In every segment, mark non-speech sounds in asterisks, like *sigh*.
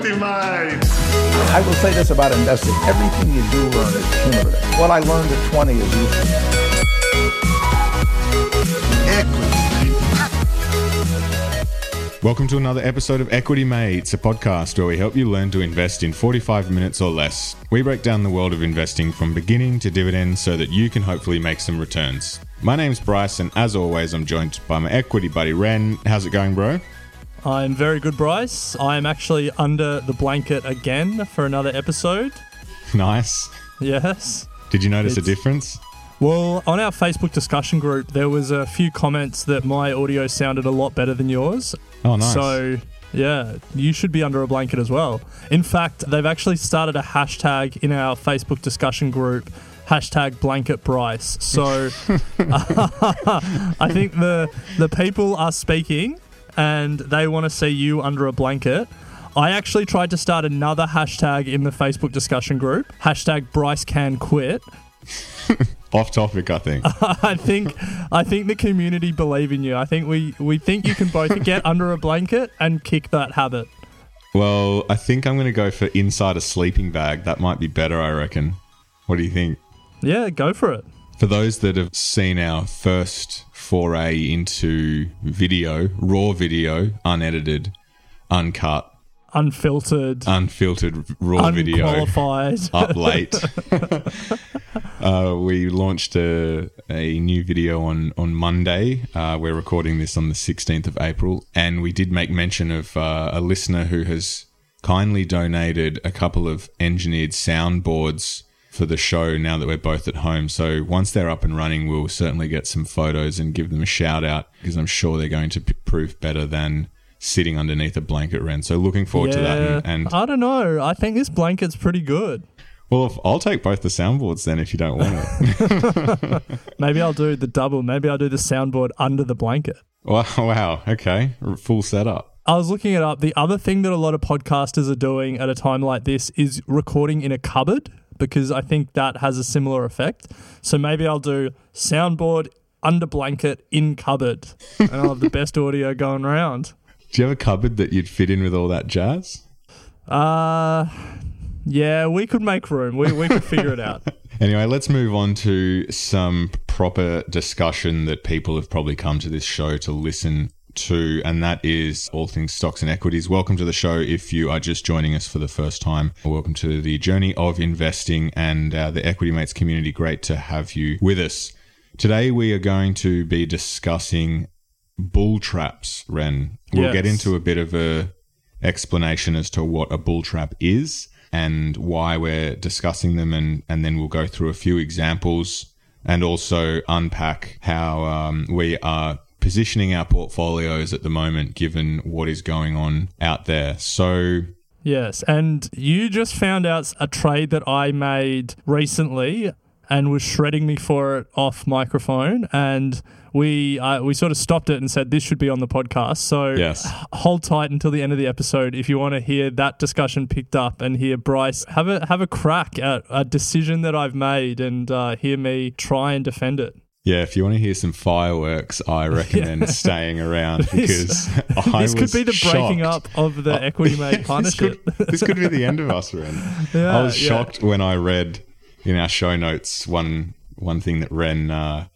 Equity Line. I will say this about investing. Everything you do learn is cumulative. What I learned at 20 is useful. Equity. Welcome to another episode of Equity Mates, a podcast where we help you learn to invest in 45 minutes or less. We break down the world of investing from beginning to dividends so that you can hopefully make some returns. My name's Bryce, and as always, I'm joined by my equity buddy Ren. How's it going, bro? I'm very good, Bryce. I am actually under the blanket again for another episode. *laughs* Nice. Yes. Did you notice a difference? Well, on our Facebook discussion group, there was a few comments that my audio sounded a lot better than yours. Oh, nice. So, yeah, you should be under a blanket as well. In fact, they've actually started a hashtag in our Facebook discussion group. Hashtag blanket Bryce. So *laughs* *laughs* I think the the people are speaking and they want to see you under a blanket. I actually tried to start another hashtag in the Facebook discussion group. Hashtag Bryce can quit. *laughs* Off topic, I think. *laughs* I think I think the community believe in you. I think we, we think you can both *laughs* get under a blanket and kick that habit. well, I think I'm going to go for inside a sleeping bag. That might be better, I reckon. What do you think? Yeah, go for it. For those that have seen our first foray into video, raw video, unedited, uncut, Unfiltered, unfiltered raw video unqualified. *laughs* up late. *laughs* uh, we launched a, a new video on on Monday. Uh, we're recording this on the 16th of April, and we did make mention of uh, a listener who has kindly donated a couple of engineered soundboards for the show now that we're both at home. So once they're up and running, we'll certainly get some photos and give them a shout out because I'm sure they're going to p- prove better than sitting underneath a blanket Ren. So looking forward to that. And, and I don't know. I think this blanket's pretty good. well, if, I'll take both the soundboards then if you don't want it. *laughs* Maybe I'll do the double. Maybe I'll do the soundboard under the blanket. wow, wow. Okay. Full setup. I was looking it up. The other thing that a lot of podcasters are doing at a time like this is recording in a cupboard because I think that has a similar effect. So maybe I'll do soundboard under blanket in cupboard and I'll have the best audio going around. Do you have a cupboard that you'd fit in with all that jazz? Uh yeah, we could make room. We we could figure it out. *laughs* Anyway, let's move on to some proper discussion that people have probably come to this show to listen to, and that is all things stocks and equities. Welcome to the show if you are just joining us for the first time. Welcome to the journey of investing and uh, the Equity Mates community. Great to have you with us. Today, we are going to be discussing bull traps, Ren. We'll get into a bit of a explanation as to what a bull trap is and why we're discussing them, and, and then we'll go through a few examples and also unpack how um, we are positioning our portfolios at the moment, given what is going on out there. So, Yes, and you just found out a trade that I made recently and was shredding me for it off microphone, and we uh, we sort of stopped it and said this should be on the podcast. So Yes. hold tight until the end of the episode if you want to hear that discussion picked up and hear Bryce have a have a crack at a decision that I've made and uh, hear me try and defend it. Yeah, if you want to hear some fireworks, I *laughs* recommend staying around *laughs* because *laughs* I this could be the breaking up of the Equity Mate this, partnership. could, this could be the end of us, Ren. Yeah, I was yeah. shocked when I read in our show notes one one thing that Ren uh,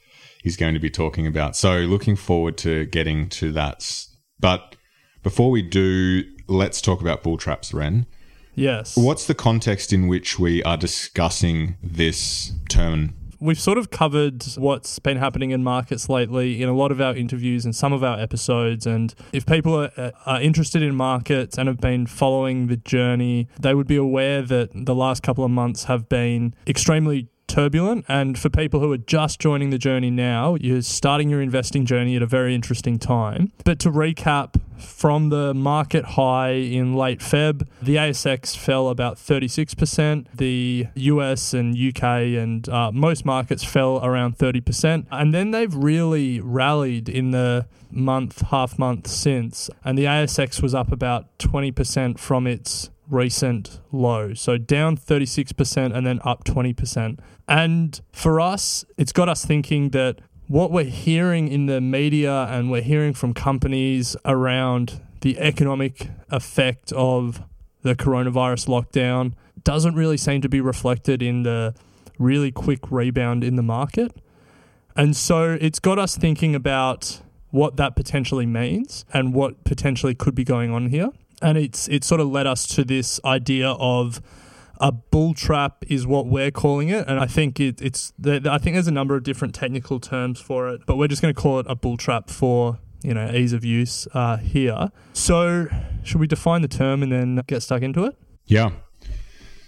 is going to be talking about. So looking forward to getting to that. But before we do, let's talk about bull traps, Ren. yes. What's the context in which we are discussing this term? We've sort of covered what's been happening in markets lately in a lot of our interviews and some of our episodes. And if people are, uh, are interested in markets and have been following the journey, they would be aware that the last couple of months have been extremely turbulent. And for people who are just joining the journey now, you're starting your investing journey at a very interesting time. But to recap, from the market high in late Feb, the ASX fell about 36%. The US and UK and uh, most markets fell around 30%. And then they've really rallied in the month, half month since. And the ASX was up about 20% from its recent low. So down 36% and then up 20%. And for us, it's got us thinking that what we're hearing in the media and we're hearing from companies around the economic effect of the coronavirus lockdown doesn't really seem to be reflected in the really quick rebound in the market. And so it's got us thinking about what that potentially means and what potentially could be going on here. And it's it sort of led us to this idea of a bull trap is what we're calling it, and I think it, it's the, I think there's a number of different technical terms for it, but we're just going to call it a bull trap for you know ease of use uh, here. So should we define the term and then get stuck into it? Yeah.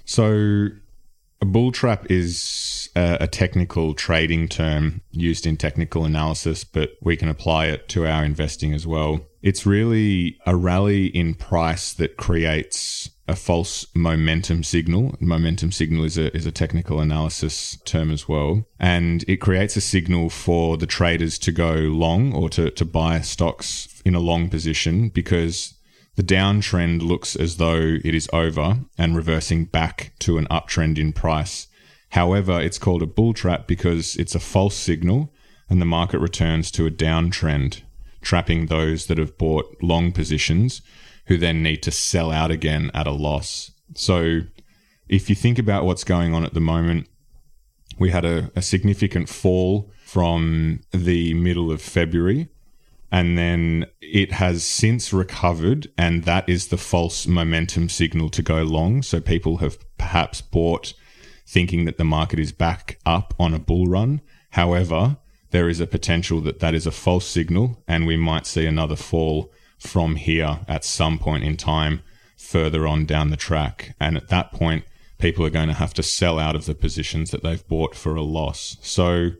So a bull trap is a, a technical trading term used in technical analysis, but we can apply it to our investing as well. It's really a rally in price that creates a false momentum signal. Momentum signal is a, is a technical analysis term as well. And it creates a signal for the traders to go long or to, to buy stocks in a long position because the downtrend looks as though it is over and reversing back to an uptrend in price. However, it's called a bull trap because it's a false signal and the market returns to a downtrend, trapping those that have bought long positions who then need to sell out again at a loss. So, if you think about what's going on at the moment, we had a, a significant fall from the middle of February and then it has since recovered and that is the false momentum signal to go long. So people have perhaps bought thinking that the market is back up on a bull run. However there is a potential that that is a false signal and we might see another fall from here at some point in time further on down the track. And at that point people are going to have to sell out of the positions that they've bought for a loss. So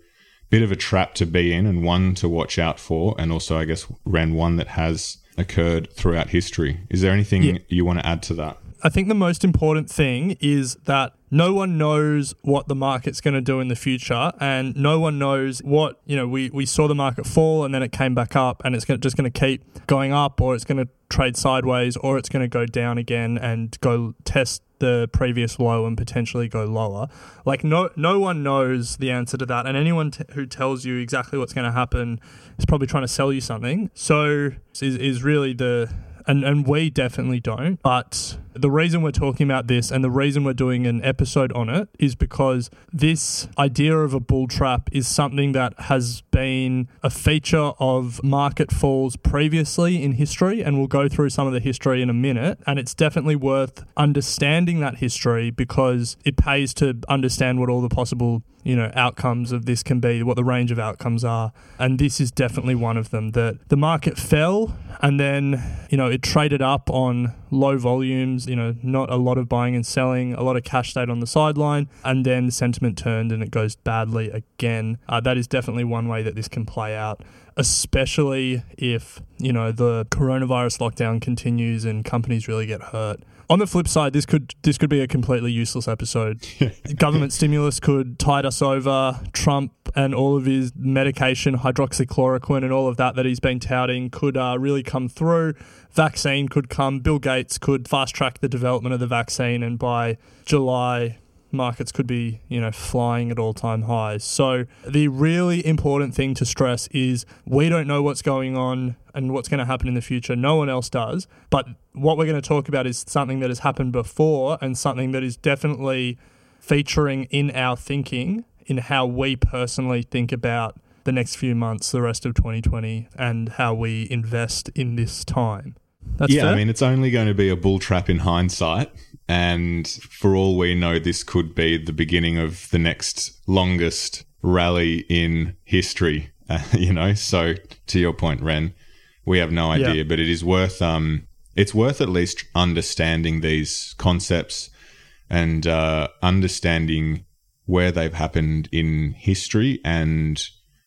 bit of a trap to be in and one to watch out for, and also I guess Ren one that has occurred throughout history. Is there anything Yeah. you want to add to that? I think the most important thing is that no one knows what the market's going to do in the future, and no one knows what you know. We we saw the market fall, and then it came back up, and it's gonna, just going to keep going up, or it's going to trade sideways, or it's going to go down again and go test the previous low and potentially go lower. Like no no one knows the answer to that, and anyone t- who tells you exactly what's going to happen is probably trying to sell you something. So is is really the and, and we definitely don't. But the reason we're talking about this and the reason we're doing an episode on it is because this idea of a bull trap is something that has been a feature of market falls previously in history, and we'll go through some of the history in a minute. And it's definitely worth understanding that history because it pays to understand what all the possible you know outcomes of this can be what the range of outcomes are and this is definitely one of them that the market fell and then you know it traded up on low volumes you know not a lot of buying and selling a lot of cash stayed on the sideline and then sentiment turned and it goes badly again. Uh, that is definitely one way that this can play out especially if you know the coronavirus lockdown continues and companies really get hurt on the flip side, this could this could be a completely useless episode. *laughs* Government stimulus could tide us over. Trump and all of his medication, hydroxychloroquine, and all of that that he's been touting could uh, really come through. Vaccine could come. Bill Gates could fast track the development of the vaccine, and by July, markets could be, you know, flying at all time highs. So the really important thing to stress is we don't know what's going on and what's going to happen in the future. No one else does. But what we're going to talk about is something that has happened before and something that is definitely featuring in our thinking in how we personally think about the next few months, the rest of 2020, and how we invest in this time. That's yeah, fair? I mean, it's only going to be a bull trap in hindsight. And for all we know, this could be the beginning of the next longest rally in history. *laughs* Uh, you know, so to your point, Ren, we have no idea, Yeah. but it is worth um, it's worth at least understanding these concepts and uh, understanding where they've happened in history and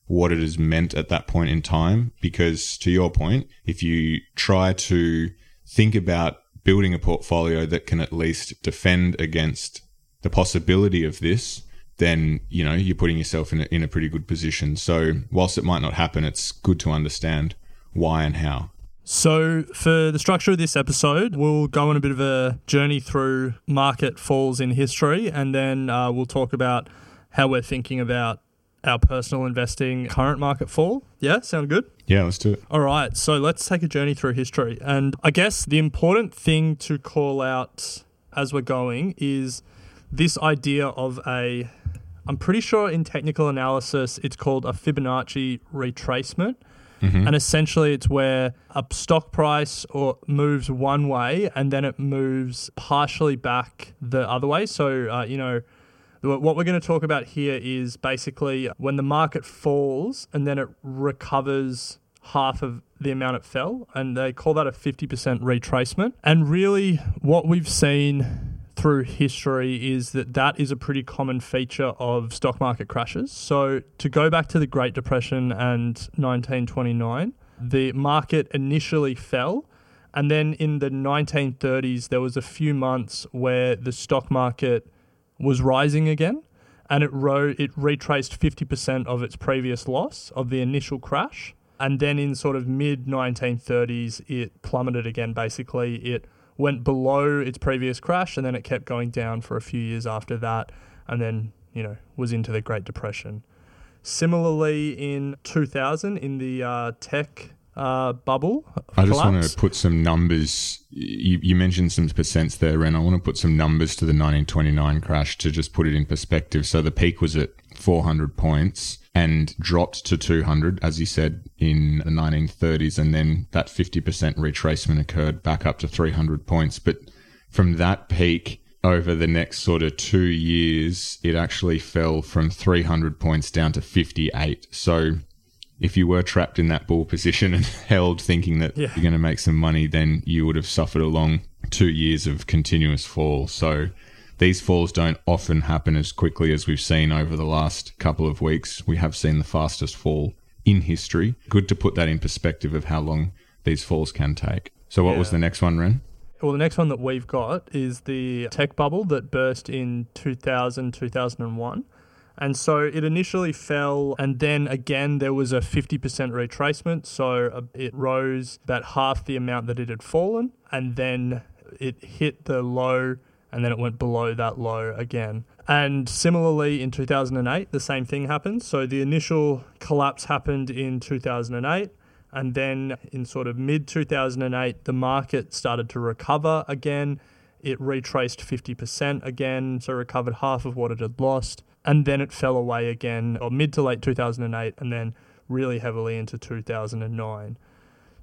what it has meant at that point in time. Because to your point, if you try to think about building a portfolio that can at least defend against the possibility of this, then you know you're putting yourself in a, in a pretty good position. So whilst it might not happen, it's good to understand why and how. So, for the structure of this episode, we'll go on a bit of a journey through market falls in history, and then uh, we'll talk about how we're thinking about our personal investing current market fall. Yeah, sound good? Yeah, let's do it. All right, so let's take a journey through history. And I guess the important thing to call out as we're going is this idea of a, I'm pretty sure in technical analysis, it's called a Fibonacci retracement. And essentially, it's where a stock price or moves one way and then it moves partially back the other way. So, uh, you know, what we're going to talk about here is basically when the market falls and then it recovers half of the amount it fell, and they call that a 50% retracement. And really, what we've seen through history is that that is a pretty common feature of stock market crashes. So, to go back to the Great Depression and 1929, the market initially fell. And then in the 1930s, there was a few months where the stock market was rising again, and it ro- it retraced 50% of its previous loss of the initial crash. And then in sort of mid 1930s, it plummeted again. Basically, it went below its previous crash, and then it kept going down for a few years after that, and then you know was into the Great Depression. Similarly, in 2000, in the uh, tech uh, bubble, I just want to put some numbers. You, you mentioned some percents there, and I want to put some numbers to the 1929 crash to just put it in perspective. So the peak was at 400 points and dropped to 200, as you said, in the 1930s, and then that 50% retracement occurred back up to 300 points. But from that peak over the next sort of two years, it actually fell from 300 points down to 58. So if you were trapped in that bull position and *laughs* held thinking that Yeah. you're going to make some money, then you would have suffered a long two years of continuous fall. So these falls don't often happen as quickly as we've seen over the last couple of weeks. We have seen the fastest fall in history. Good to put that in perspective of how long these falls can take. So what was the next one, Ren? Well, the next one that we've got is the tech bubble that burst in 2000, 2001. And so it initially fell, and then again, there was a 50% retracement. So uh, it rose about half the amount that it had fallen, and then it hit the low, and then it went below that low again. And similarly, in 2008, the same thing happened. So the initial collapse happened in 2008. And then in sort of mid 2008, the market started to recover again. It retraced 50% again, so recovered half of what it had lost. And then it fell away again, or mid to late 2008, and then really heavily into 2009.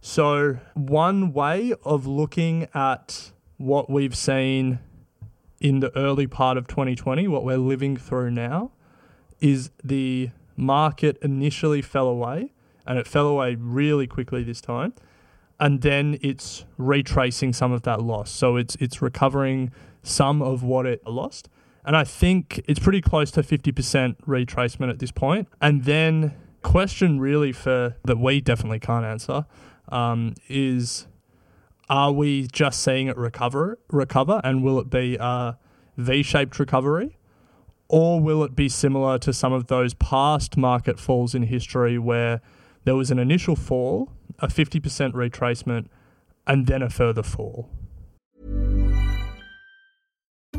So, one way of looking at what we've seen in the early part of 2020, what we're living through now, is the market initially fell away and it fell away really quickly this time. And then it's retracing some of that loss. So it's it's recovering some of what it lost. And I think it's pretty close to 50% retracement at this point. And then question really for that we definitely can't answer um, is are we just seeing it recover recover and will it be a V-shaped recovery? Or will it be similar to some of those past market falls in history where there was an initial fall, a 50% retracement, and then a further fall?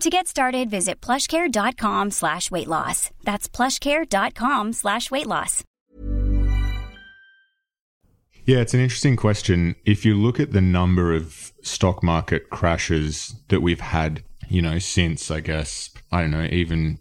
To get started, visit plushcare.com slash weight loss. That's plushcare.com slash weight loss. Yeah, it's an interesting question. If you look at the number of stock market crashes that we've had, you know, since I guess, I don't know, even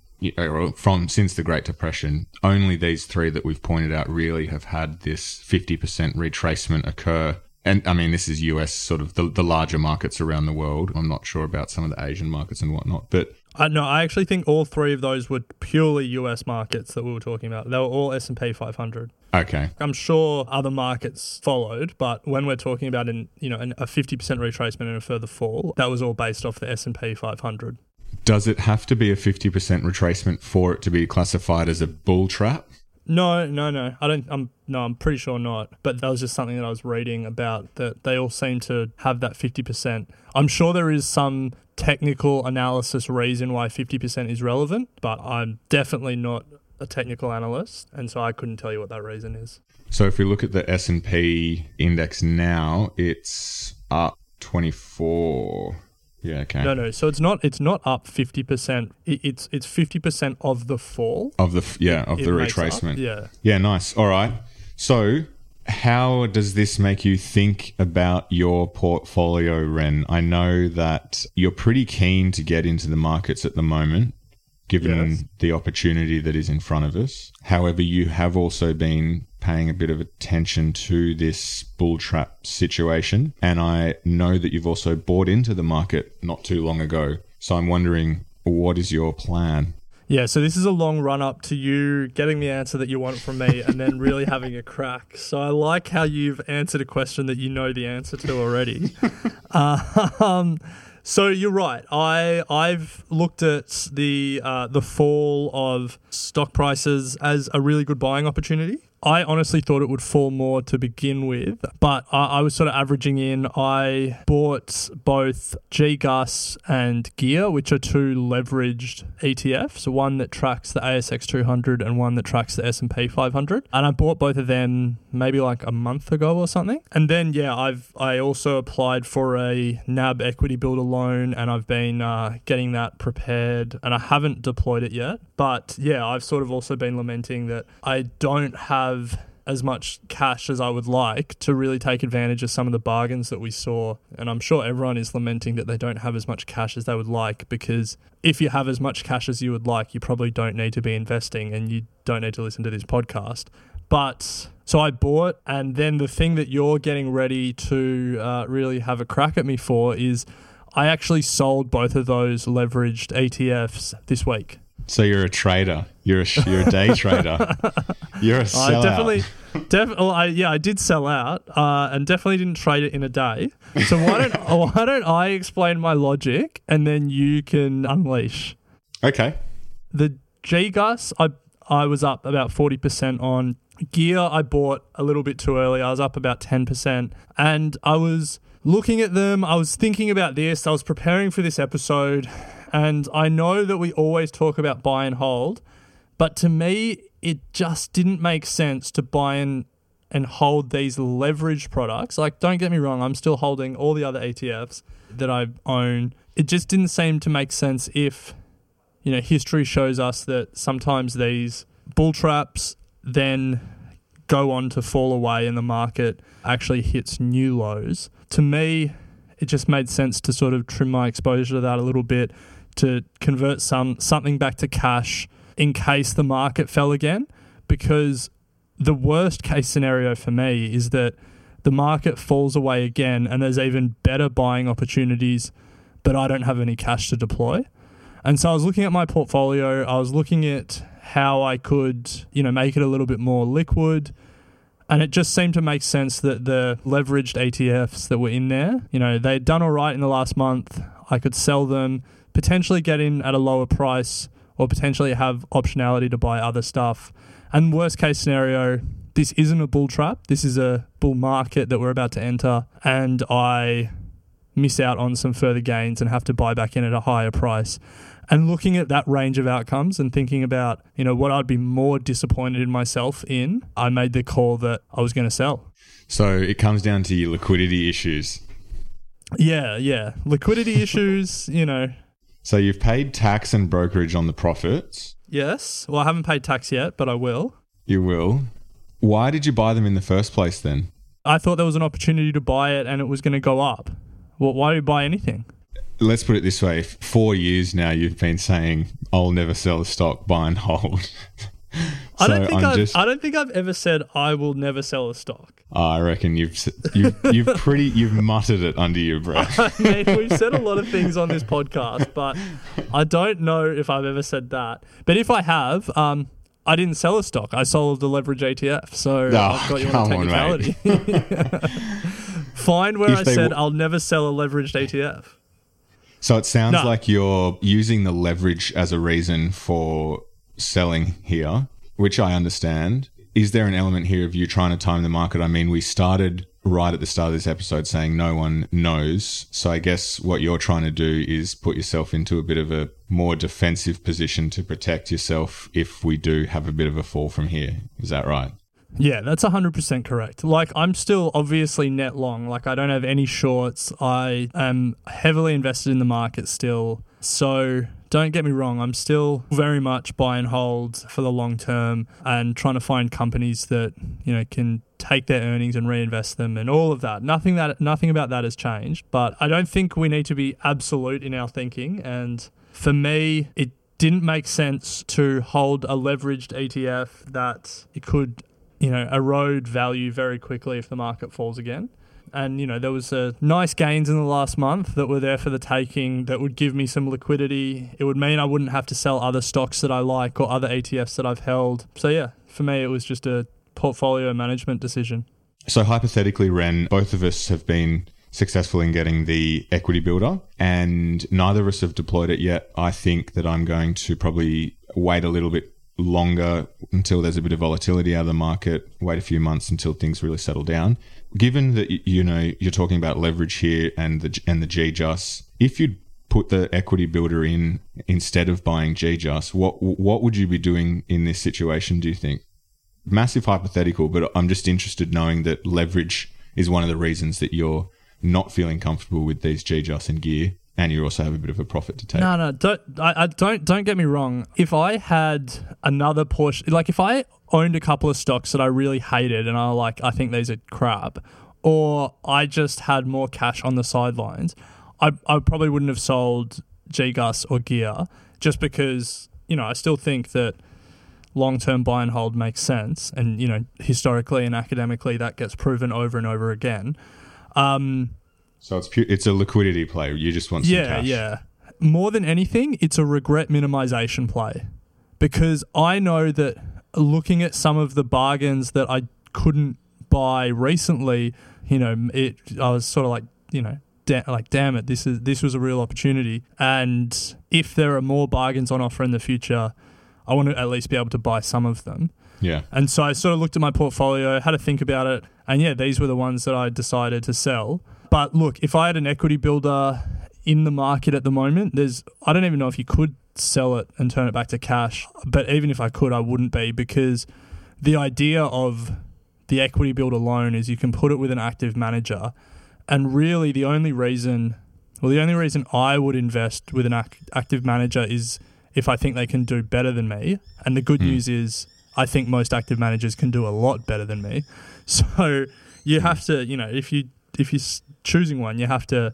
from since the Great Depression, only these three that we've pointed out really have had this 50% retracement occur. And I mean, this is US, sort of the, the larger markets around the world. I'm not sure about some of the Asian markets and whatnot, but Uh, no, I actually think all three of those were purely US markets that we were talking about. They were all S&P 500. okay. I'm sure other markets followed, but when we're talking about an, you know, an, a 50% retracement and a further fall, that was all based off the S&P 500. Does it have to be a 50% retracement for it to be classified as a bull trap? No, no, no. I don't. I'm no. I'm pretty sure not. But that was just something that I was reading about that they all seem to have that fifty percent. I'm sure there is some technical analysis reason why fifty percent is relevant, but I'm definitely not a technical analyst, and so I couldn't tell you what that reason is. So if we look at the S&P index now, it's up 24. Yeah, okay. No, no. So it's not. It's not up fifty percent. It's it's fifty percent of the fall. Of the yeah, of It the up, retracement. yeah. Yeah, nice. All right. So, how does this make you think about your portfolio, Ren? I know that you're pretty keen to get into the markets at the moment, given Yes. the opportunity that is in front of us. However, you have also been paying a bit of attention to this bull trap situation, and I know that you've also bought into the market not too long ago. So, I'm wondering, what is your plan? Yeah, so this is a long run up to you getting the answer that you want from me and then really having a crack. So I like how you've answered a question that you know the answer to already. *laughs* um, so you're right. I I've looked at the uh, the fall of stock prices as a really good buying opportunity. I honestly thought it would fall more to begin with, but I, I was sort of averaging in. I bought both GGUS and Gear, which are two leveraged ETFs, one that tracks the ASX 200 and one that tracks the S&P 500. And I bought both of them maybe like a month ago or something. And then yeah, I've I also applied for a NAB equity builder loan, and I've been uh, getting that prepared, and I haven't deployed it yet. But yeah, I've sort of also been lamenting that I don't have as much cash as I would like to really take advantage of some of the bargains that we saw. And I'm sure everyone is lamenting that they don't have as much cash as they would like because if you have as much cash as you would like, you probably don't need to be investing and you don't need to listen to this podcast. But so I bought, and then the thing that you're getting ready to uh, really have a crack at me for is I actually sold both of those leveraged ETFs this week. So you're a trader. You're a you're a day *laughs* trader. You're a sellout. I definitely, def- well, I, yeah, I did sell out, uh, and definitely didn't trade it in a day. So why don't *laughs* why don't I explain my logic, and then you can unleash Okay. the G Gus. I I was up about forty percent on gear. I bought a little bit too early. I was up about ten percent, and I was looking at them. I was thinking about this. I was preparing for this episode, and I know that we always talk about buy and hold, but to me, it just didn't make sense to buy and and hold these leverage products. Like, don't get me wrong, I'm still holding all the other ETFs that I own. It just didn't seem to make sense if, you know, history shows us that sometimes these bull traps then go on to fall away and the market actually hits new lows. To me, it just made sense to sort of trim my exposure to that a little bit, to convert some something back to cash in case the market fell again, because the worst case scenario for me is that the market falls away again and there's even better buying opportunities, but I don't have any cash to deploy. And so I was looking at my portfolio, I was looking at how I could, you know, make it a little bit more liquid. And it just seemed to make sense that the leveraged ETFs that were in there, you know, they'd done all right in the last month. I could sell them, potentially get in at a lower price, or potentially have optionality to buy other stuff. And worst case scenario, this isn't a bull trap. This is a bull market that we're about to enter. And I miss out on some further gains and have to buy back in at a higher price. And looking at that range of outcomes and thinking about, you know, what I'd be more disappointed in myself in, I made the call that I was going to sell. So it comes down to your liquidity issues. Yeah, yeah. Liquidity issues, you know. So you've paid tax and brokerage on the profits. Yes. Well, I haven't paid tax yet, but I will. You will. Why did you buy them in the first place then? I thought there was an opportunity to buy it and it was going to go up. Well, why do you buy anything? Let's put it this way: four years now, you've been saying, "I'll never sell a stock, buy and hold." *laughs* I don't think I've, just, I don't think I've ever said I will never sell a stock. *laughs* I reckon you've you've, you've pretty you've muttered it under your breath. *laughs* I mean, we've said a lot of things on this podcast, but I don't know if I've ever said that. But if I have, um, I didn't sell a stock. I sold the leverage ETF. So oh, I've got you on technicality. *laughs* Find where if I said w- I'll never sell a leveraged ETF. So it sounds no. like you're using the leverage as a reason for selling here, which I understand. Is there an element here of you trying to time the market? I mean, we started right at the start of this episode saying no one knows. So I guess what you're trying to do is put yourself into a bit of a more defensive position to protect yourself if we do have a bit of a fall from here. Is that right? Yeah, that's 100% correct. Like, I'm still obviously net long. Like, I don't have any shorts. I am heavily invested in the market still. So, don't get me wrong, I'm still very much buy and hold for the long term and trying to find companies that, you know, can take their earnings and reinvest them and all of that. Nothing that nothing about that has changed, but I don't think we need to be absolute in our thinking and for me, it didn't make sense to hold a leveraged ETF that it could you know, erode value very quickly if the market falls again. And, you know, there was uh, nice gains in the last month that were there for the taking that would give me some liquidity. It would mean I wouldn't have to sell other stocks that I like or other ETFs that I've held. So, yeah, for me, it was just a portfolio management decision. So, hypothetically, Ren, both of us have been successful in getting the equity builder, and neither of us have deployed it yet. I think that I'm going to probably wait a little bit longer until there's a bit of volatility out of the market, wait a few months until things really settle down. Given that you know you're talking about leverage here and the and the GGUS, if you'd put the equity builder in instead of buying GGUS, what what would you be doing in this situation? Do you think? Massive hypothetical, but I'm just interested knowing that leverage is one of the reasons that you're not feeling comfortable with these GGUS and gear and you also have a bit of a profit to take. No, no, don't. I, I, don't don't get me wrong. If I had another portion, like if I owned a couple of stocks that I really hated, and I like, I think these are crap, or I just had more cash on the sidelines, I I probably wouldn't have sold GGUS or Gear just because you know I still think that long term buy and hold makes sense, and you know historically and academically that gets proven over and over again. Um, so it's pu- it's a liquidity play. You just want some yeah, cash. Yeah, More than anything, it's a regret minimization play because I know that looking at some of the bargains that I couldn't buy recently, you know, it I was sort of like, you know, da- like damn it, this is this was a real opportunity. And if there are more bargains on offer in the future, I want to at least be able to buy some of them. Yeah. And so I sort of looked at my portfolio, had to think about it, and yeah, these were the ones that I decided to sell. But look, if I had an equity builder in the market at the moment, there's I don't even know if you could sell it and turn it back to cash. But even if I could, I wouldn't be because the idea of the equity builder loan is you can put it with an active manager. And really, the only reason, well, the only reason I would invest with an active manager is if I think they can do better than me. And the good mm. news is, I think most active managers can do a lot better than me. *laughs* So you have to, you know, if you if you're choosing one, you have to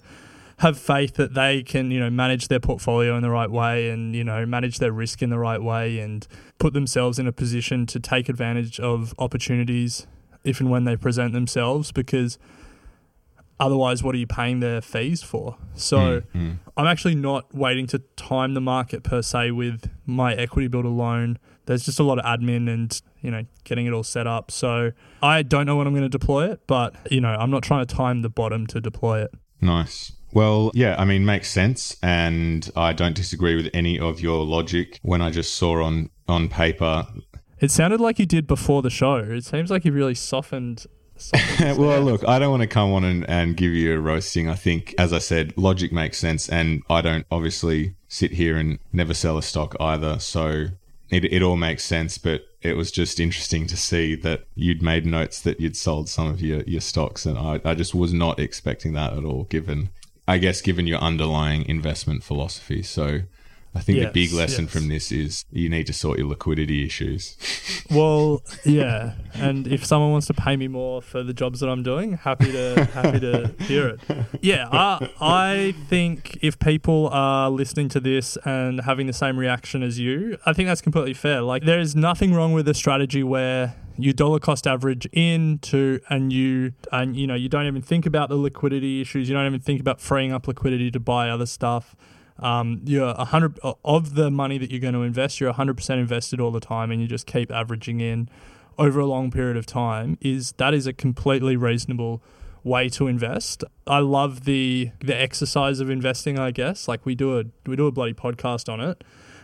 have faith that they can, you know, manage their portfolio in the right way and, you know, manage their risk in the right way and put themselves in a position to take advantage of opportunities if and when they present themselves because otherwise what are you paying their fees for? So Mm, I'm actually not waiting to time the market per se with my equity builder loan. There's just a lot of admin and, you know, getting it all set up. So I don't know when I'm going to deploy it, but, you know, I'm not trying to time the bottom to deploy it. Nice. Well, yeah, I mean, makes sense, and I don't disagree with any of your logic. When I just saw on on paper, It sounded like you did before the show. It seems like you've really softened. softened *laughs* well, look, I don't want to come on and, and give you a roasting. I think, as I said, logic makes sense, and I don't obviously sit here and never sell a stock either. So it, it all makes sense, but it was just interesting to see that you'd made notes that you'd sold some of your, your stocks, and I, I just was not expecting that at all, given, I guess, given your underlying investment philosophy. So I think the big lesson yes. from this is you need to sort your liquidity issues. *laughs* Well, yeah, and if someone wants to pay me more for the jobs that I'm doing, happy to happy to hear it. Yeah, I, I think if people are listening to this and having the same reaction as you, I think that's completely fair. Like, there is nothing wrong with a strategy where you dollar cost average into and you and you know you don't even think about the liquidity issues. You don't even think about freeing up liquidity to buy other stuff um, you're a hundred of the money that you're going to invest, you're hundred percent invested all the time, and you just keep averaging in over a long period of time. Is that is a completely reasonable way to invest. I love the the exercise of investing. I guess like we do a we do a bloody podcast on it,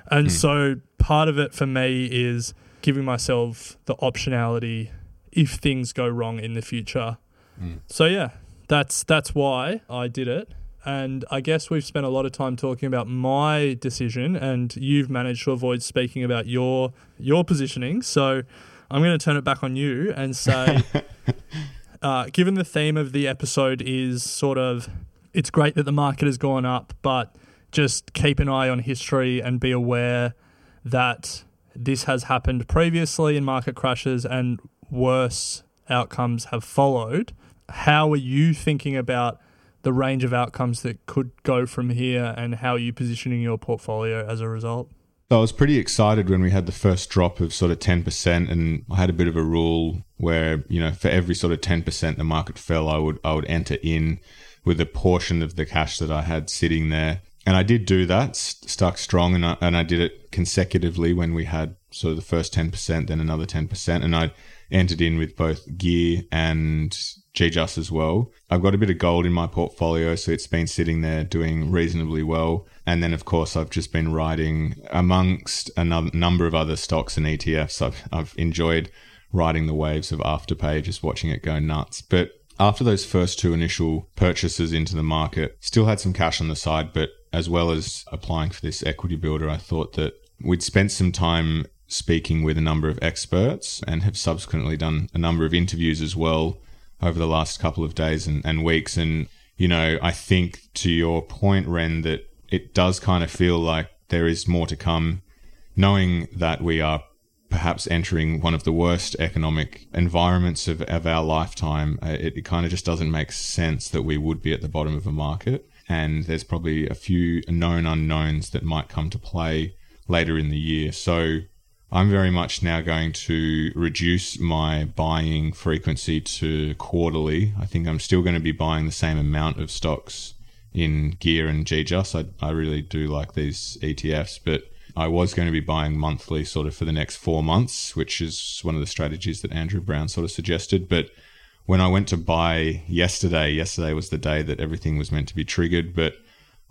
and so part of it for me is giving myself the optionality if things go wrong in the future. So yeah, that's that's why I did it. And I guess we've spent a lot of time talking about my decision, and you've managed to avoid speaking about your your positioning. So I'm going to turn it back on you and say, *laughs* uh, given the theme of the episode is sort of, it's great that the market has gone up, but just keep an eye on history and be aware that this has happened previously in market crashes and worse outcomes have followed. How are you thinking about the range of outcomes that could go from here and how are you positioning your portfolio as a result? So I was pretty excited when we had the first drop of sort of 10% and I had a bit of a rule where, you know, for every sort of 10% the market fell, I would I would enter in with a portion of the cash that I had sitting there. And I did do that, stuck strong, and I, and I did it consecutively when we had sort of the first 10%, then another 10%. And I entered in with both gear and GGUS as well. I've got a bit of gold in my portfolio, so it's been sitting there doing reasonably well. And then, of course, I've just been riding amongst a num- number of other stocks and ETFs. I've, I've enjoyed riding the waves of Afterpay, just watching it go nuts. But after those first two initial purchases into the market, still had some cash on the side, but as well as applying for this equity builder, I thought that we'd spent some time speaking with a number of experts and have subsequently done a number of interviews as well over the last couple of days and, and weeks. And, you know, I think to your point, Ren, that it does kind of feel like there is more to come, knowing that we are perhaps entering one of the worst economic environments of, of our lifetime. Uh, it, it kind of just doesn't make sense that we would be at the bottom of a market. And there's probably a few known unknowns that might come to play later in the year. So I'm very much now going to reduce my buying frequency to quarterly. I think I'm still going to be buying the same amount of stocks in Gear and GGUS. I, I really do like these ETFs, but I was going to be buying monthly sort of for the next four months, which is one of the strategies that Andrew Brown sort of suggested. But when I went to buy yesterday, yesterday was the day that everything was meant to be triggered, but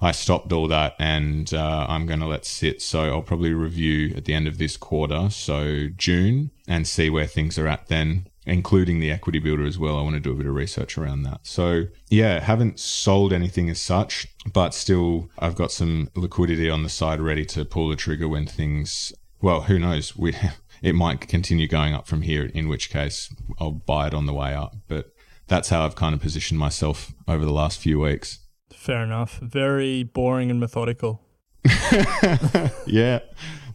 I stopped all that and uh, I'm going to let sit. So I'll probably review at the end of this quarter, so June, and see where things are at then, including the equity builder as well. I want to do a bit of research around that. So yeah, haven't sold anything as such, but still I've got some liquidity on the side ready to pull the trigger when things, well, who knows? *laughs* We, it might continue going up from here, in which case I'll buy it on the way up. But that's how I've kind of positioned myself over the last few weeks. Fair enough. Very boring and methodical. *laughs* yeah,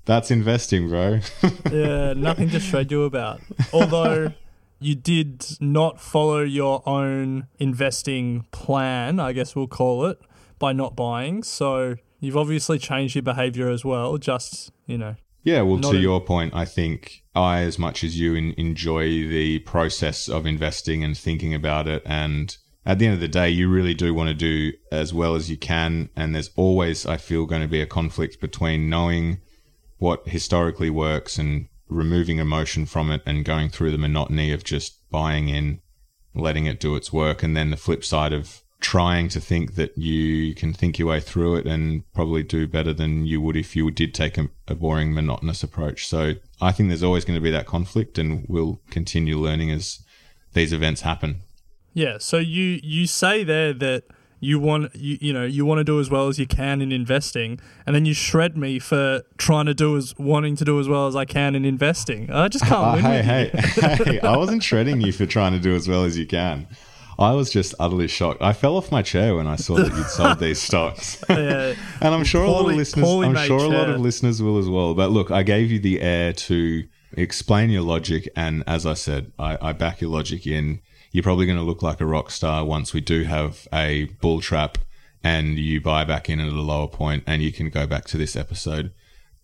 that's investing, bro. *laughs* yeah, nothing to shred you about. Although you did not follow your own investing plan, I guess we'll call it, by not buying. So you've obviously changed your behavior as well. Just you know, Yeah, well, to in- your point, I think I, as much as you, en- enjoy the process of investing and thinking about it. And at the end of the day, you really do want to do as well as you can. And there's always, I feel, going to be a conflict between knowing what historically works and removing emotion from it and going through the monotony of just buying in, letting it do its work. And then the flip side of trying to think that you can think your way through it and probably do better than you would if you did take a, a boring, monotonous approach. So I think there's always going to be that conflict, and we'll continue learning as these events happen. Yeah, so you you say there that you want you you know you want to do as well as you can in investing, and then you shred me for trying to do as wanting to do as well as I can in investing. I just can't *laughs* Uh, win. hey, hey, hey! I wasn't shredding you for trying to do as well as you can. I was just utterly shocked. I fell off my chair when I saw that you'd sold these *laughs* stocks, *laughs* Yeah. and I'm sure a lot of listeners. I'm sure a lot of listeners will as well. But look, I gave you the air to explain your logic, and as I said, I, I back your logic in. You're probably going to look like a rock star once we do have a bull trap, and you buy back in at a lower point, and you can go back to this episode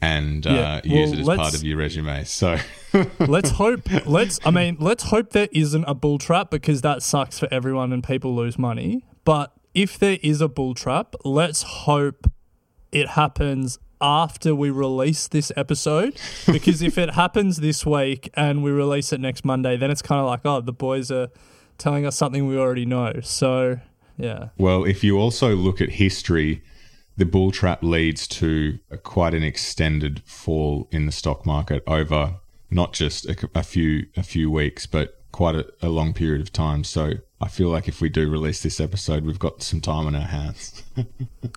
and Yeah, uh, use well, it as part of your resume. So. *laughs* let's hope. Let's. I mean, let's hope there isn't a bull trap because that sucks for everyone and people lose money. But if there is a bull trap, let's hope it happens after we release this episode. Because if it happens this week and we release it next Monday, then it's kind of like, oh, the boys are telling us something we already know. So yeah, Well, if you also look at history, the bull trap leads to a, quite an extended fall in the stock market over not just a, a few a few weeks, but quite a, a long period of time. So I feel like if we do release this episode, we've got some time on our hands. *laughs*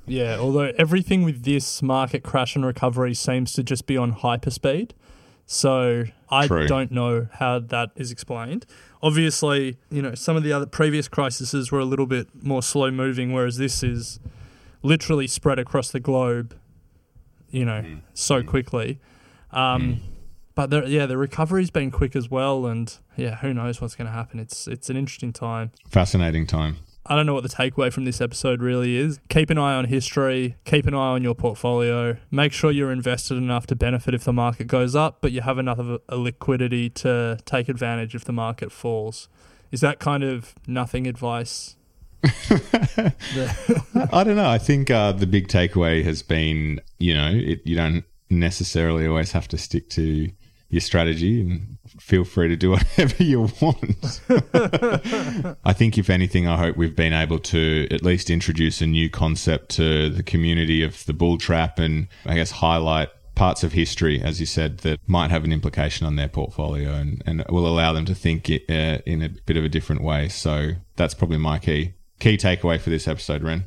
Yeah, although everything with this market crash and recovery seems to just be on hyperspeed. So I True. don't know how that is explained. Obviously, you know, some of the other previous crises were a little bit more slow moving, whereas this is literally spread across the globe, you know, mm. so mm. quickly. Um, mm. But the, yeah, the recovery's been quick as well, and yeah, who knows what's going to happen? It's it's an interesting time. Fascinating time. I don't know what the takeaway from this episode really is. Keep an eye on history, keep an eye on your portfolio, make sure you're invested enough to benefit if the market goes up, but you have enough of a, liquidity to take advantage if the market falls. Is that kind of nothing advice? *laughs* I don't know. I think uh, the big takeaway has been, you know, it, you don't necessarily always have to stick to your strategy and feel free to do *laughs* whatever you want. *laughs* I think, if anything, I hope we've been able to at least introduce a new concept to the community of the bull trap and I guess highlight parts of history, as you said, that might have an implication on their portfolio and, and will allow them to think it, uh, in a bit of a different way. So that's probably my key key takeaway for this episode, Ren.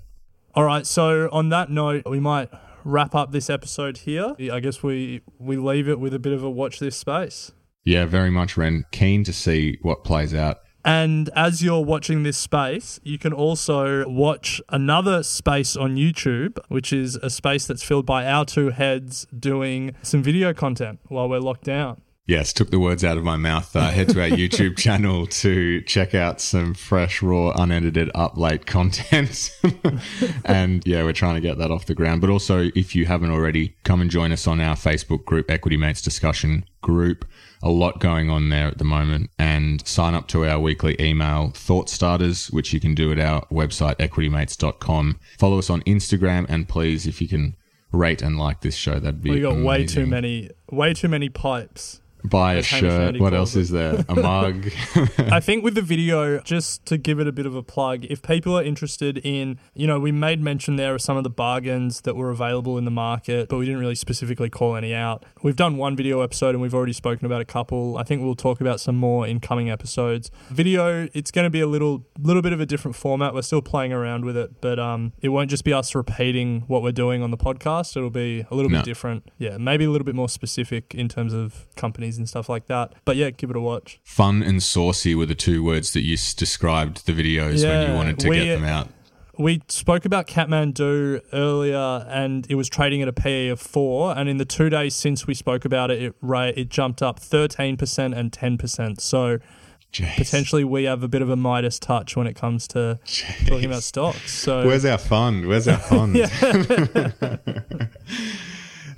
All right, so on that note, we might wrap up this episode here. I guess we we leave it with a bit of a watch this space. Yeah, very much, Ren. Keen to see what plays out. And as you're watching this space, you can also watch another space on YouTube, which is a space that's filled by our two heads doing some video content while we're locked down. Yes, took the words out of my mouth. Uh, head to our *laughs* YouTube channel to check out some fresh, raw, unedited, up late content. *laughs* and yeah, we're trying to get that off the ground. But also, if you haven't already, come and join us on our Facebook group, Equity Mates Discussion Group. A lot going on there at the moment. And sign up to our weekly email, Thought Starters, which you can do at our website, equitymates.com. Follow us on Instagram. And please, if you can rate and like this show, that'd be We got way too many, way too many pipes. Buy a shirt. What else is there? A mug. *laughs* I think with the video, just to give it a bit of a plug, if people are interested in, you know, we made mention there of some of the bargains that were available in the market, but we didn't really specifically call any out. We've done one video episode and we've already spoken about a couple. I think we'll talk about some more in coming episodes. Video, it's going to be a little little bit of a different format. We're still playing around with it, but um, it won't just be us repeating what we're doing on the podcast. It'll be a little No. bit different. Yeah, maybe a little bit more specific in terms of companies and stuff like that. But yeah, give it a watch. Fun and saucy were the two words that you described the videos when you wanted to we- get them out. we spoke about Kathmandu earlier, and it was trading at a PE of four. And in the two days since we spoke about it, it it jumped up thirteen percent and ten percent. So Jeez. potentially we have a bit of a Midas touch when it comes to talking about stocks. So Where's our fund? Where's our *laughs* fund? *laughs* *laughs*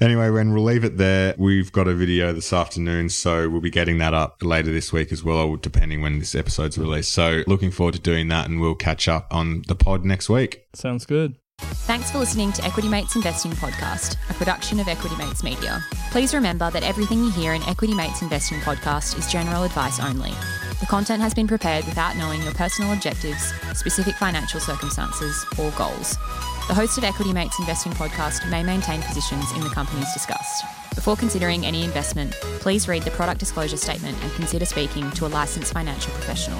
anyway, when we'll leave it there. We've got a video this afternoon, so we'll be getting that up later this week as well, depending when this episode's released. So looking forward to doing that, and we'll catch up on the pod next week. sounds good. Thanks for listening to Equity Mates Investing Podcast, a production of Equity Mates Media. Please remember that everything you hear in Equity Mates Investing Podcast is general advice only. The content has been prepared without knowing your personal objectives, specific financial circumstances, or goals. The host of Equity Mates Investing Podcast may maintain positions in the companies discussed. Before considering any investment, please read the product disclosure statement and consider speaking to a licensed financial professional.